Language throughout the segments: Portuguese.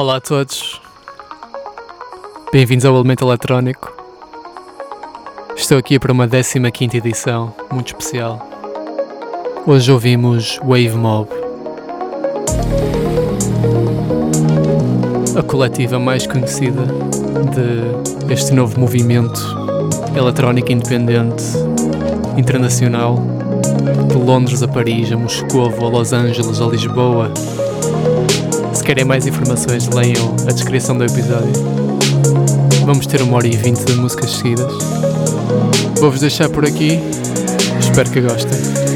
Olá a todos, bem-vindos ao Elemento Eletrónico. Estou aqui para uma 15 edição, muito especial. Hoje ouvimos Wave Mob, a coletiva mais conhecida de este novo movimento eletrónico independente internacional, de Londres a Paris, a Moscou, a Los Angeles, a Lisboa querem mais informações, leiam a descrição do episódio. Vamos ter uma hora e vinte de músicas seguidas. Vou-vos deixar por aqui. Espero que gostem.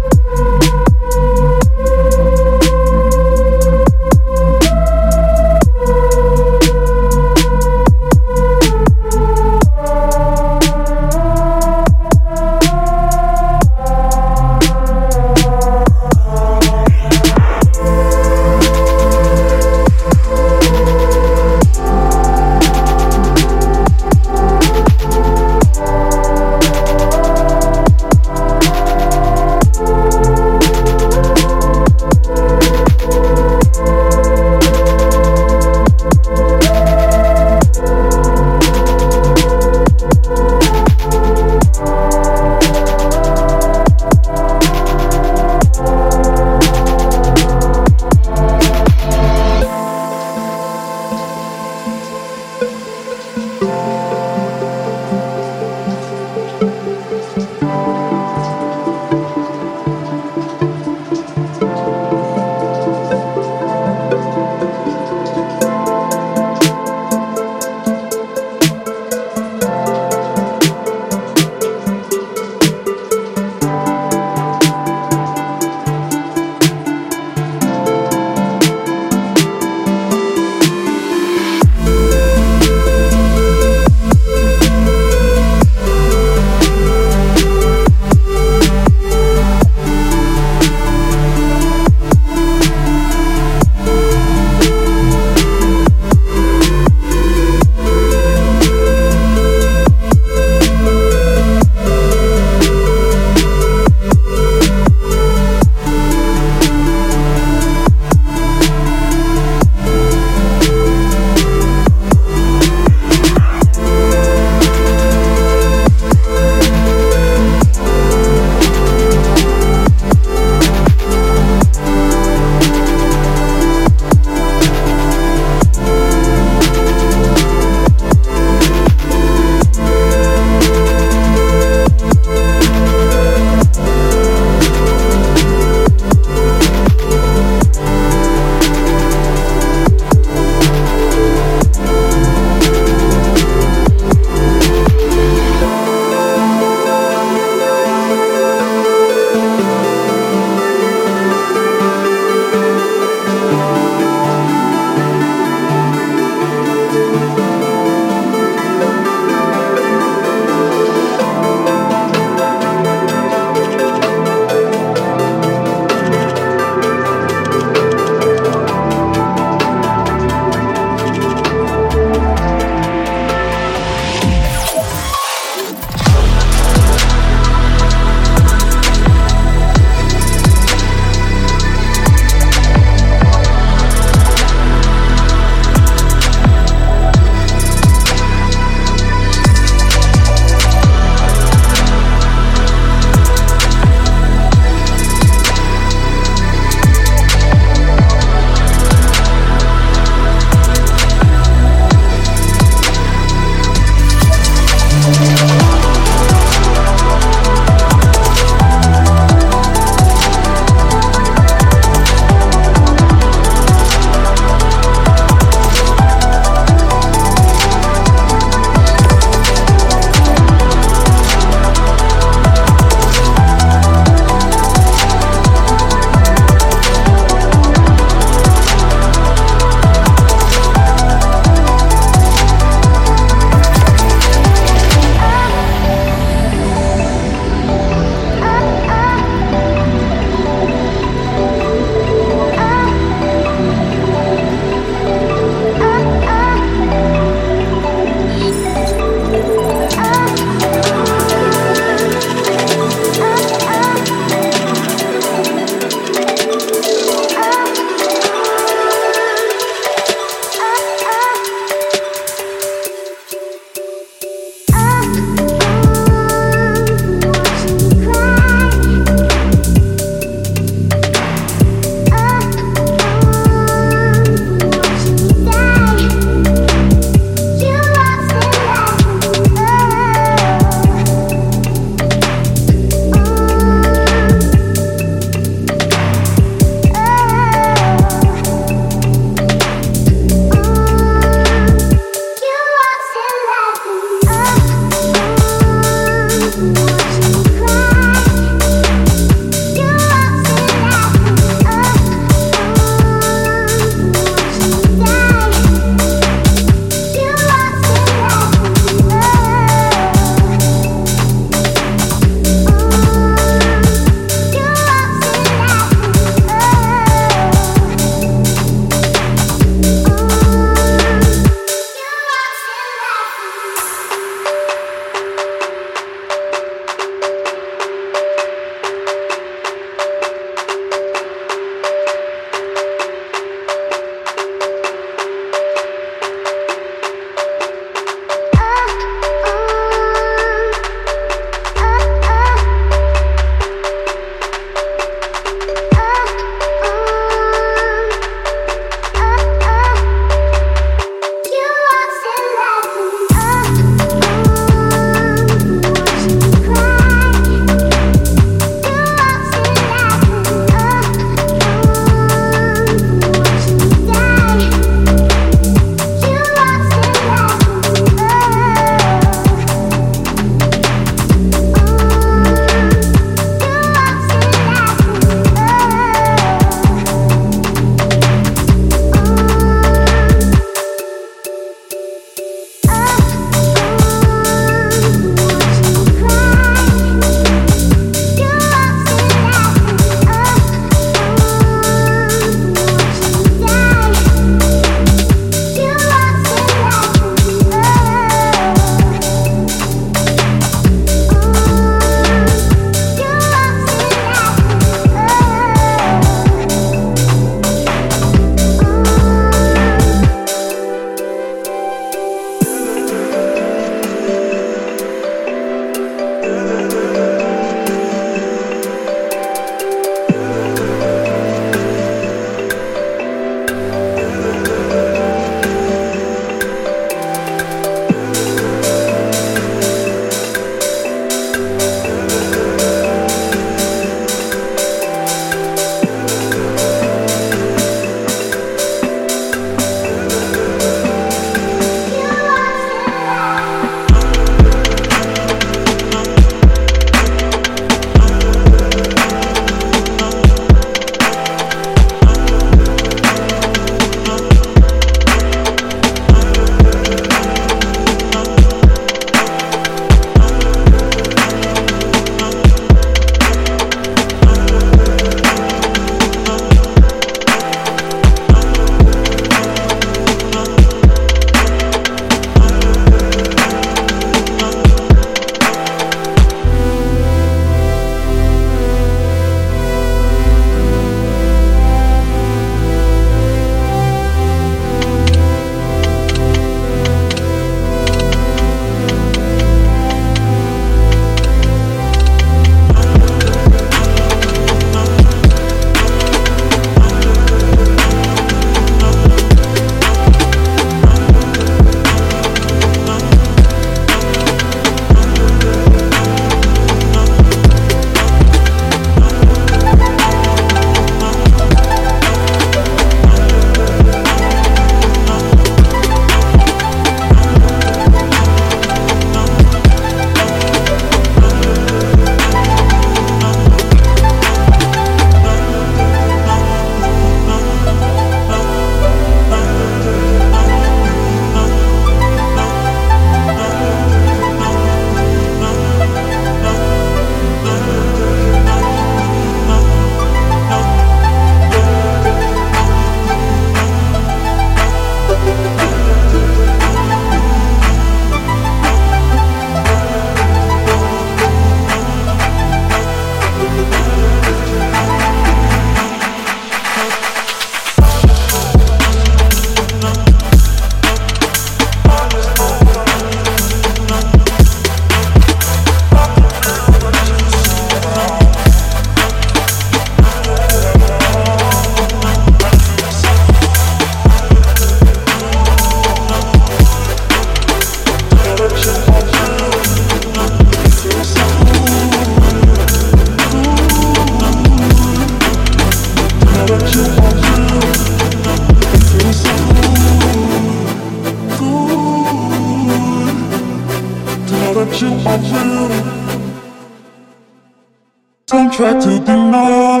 Try to deny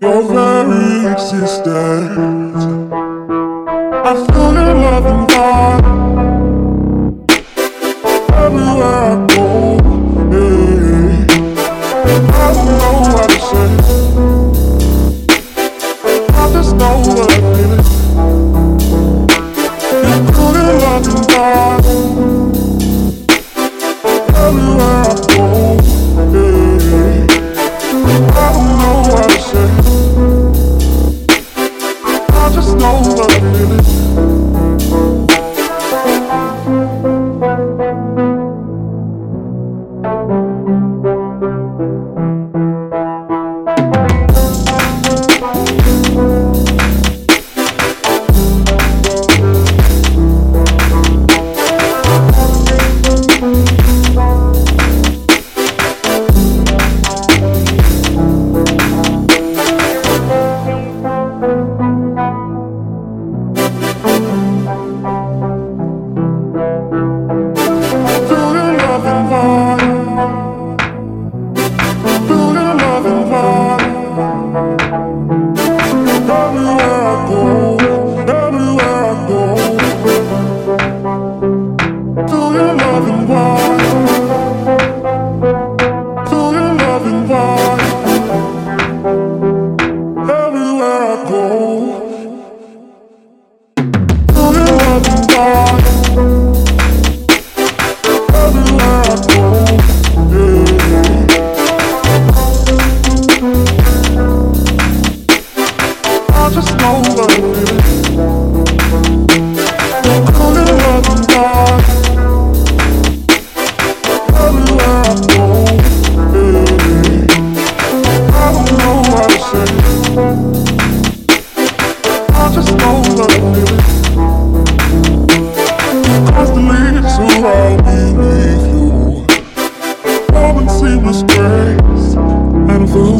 your very existence.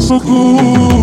So good.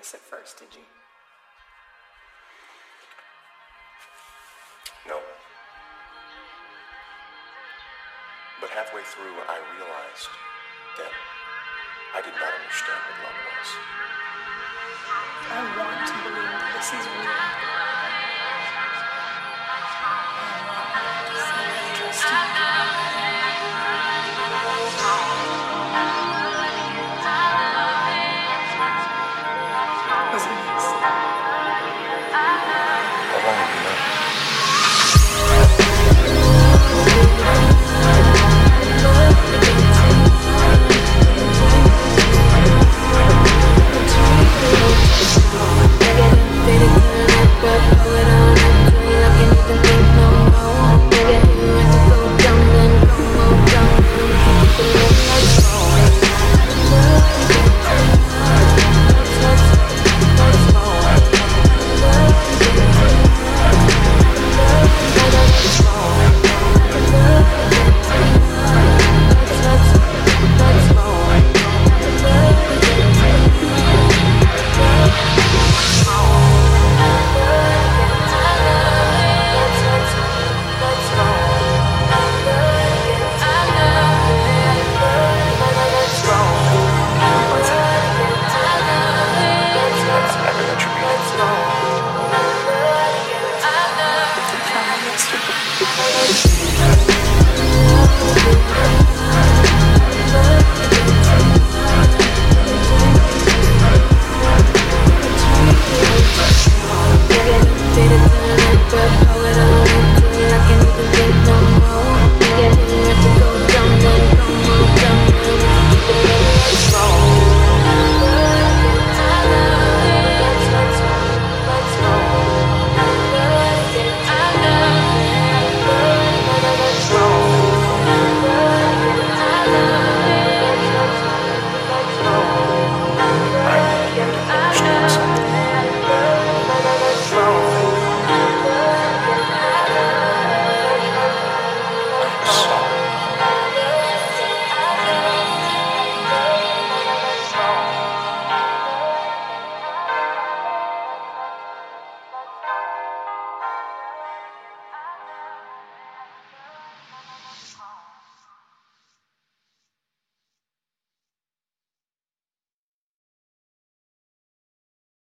at first, did you? No. But halfway through, I realized that I did not understand what love was. I want to believe this is real.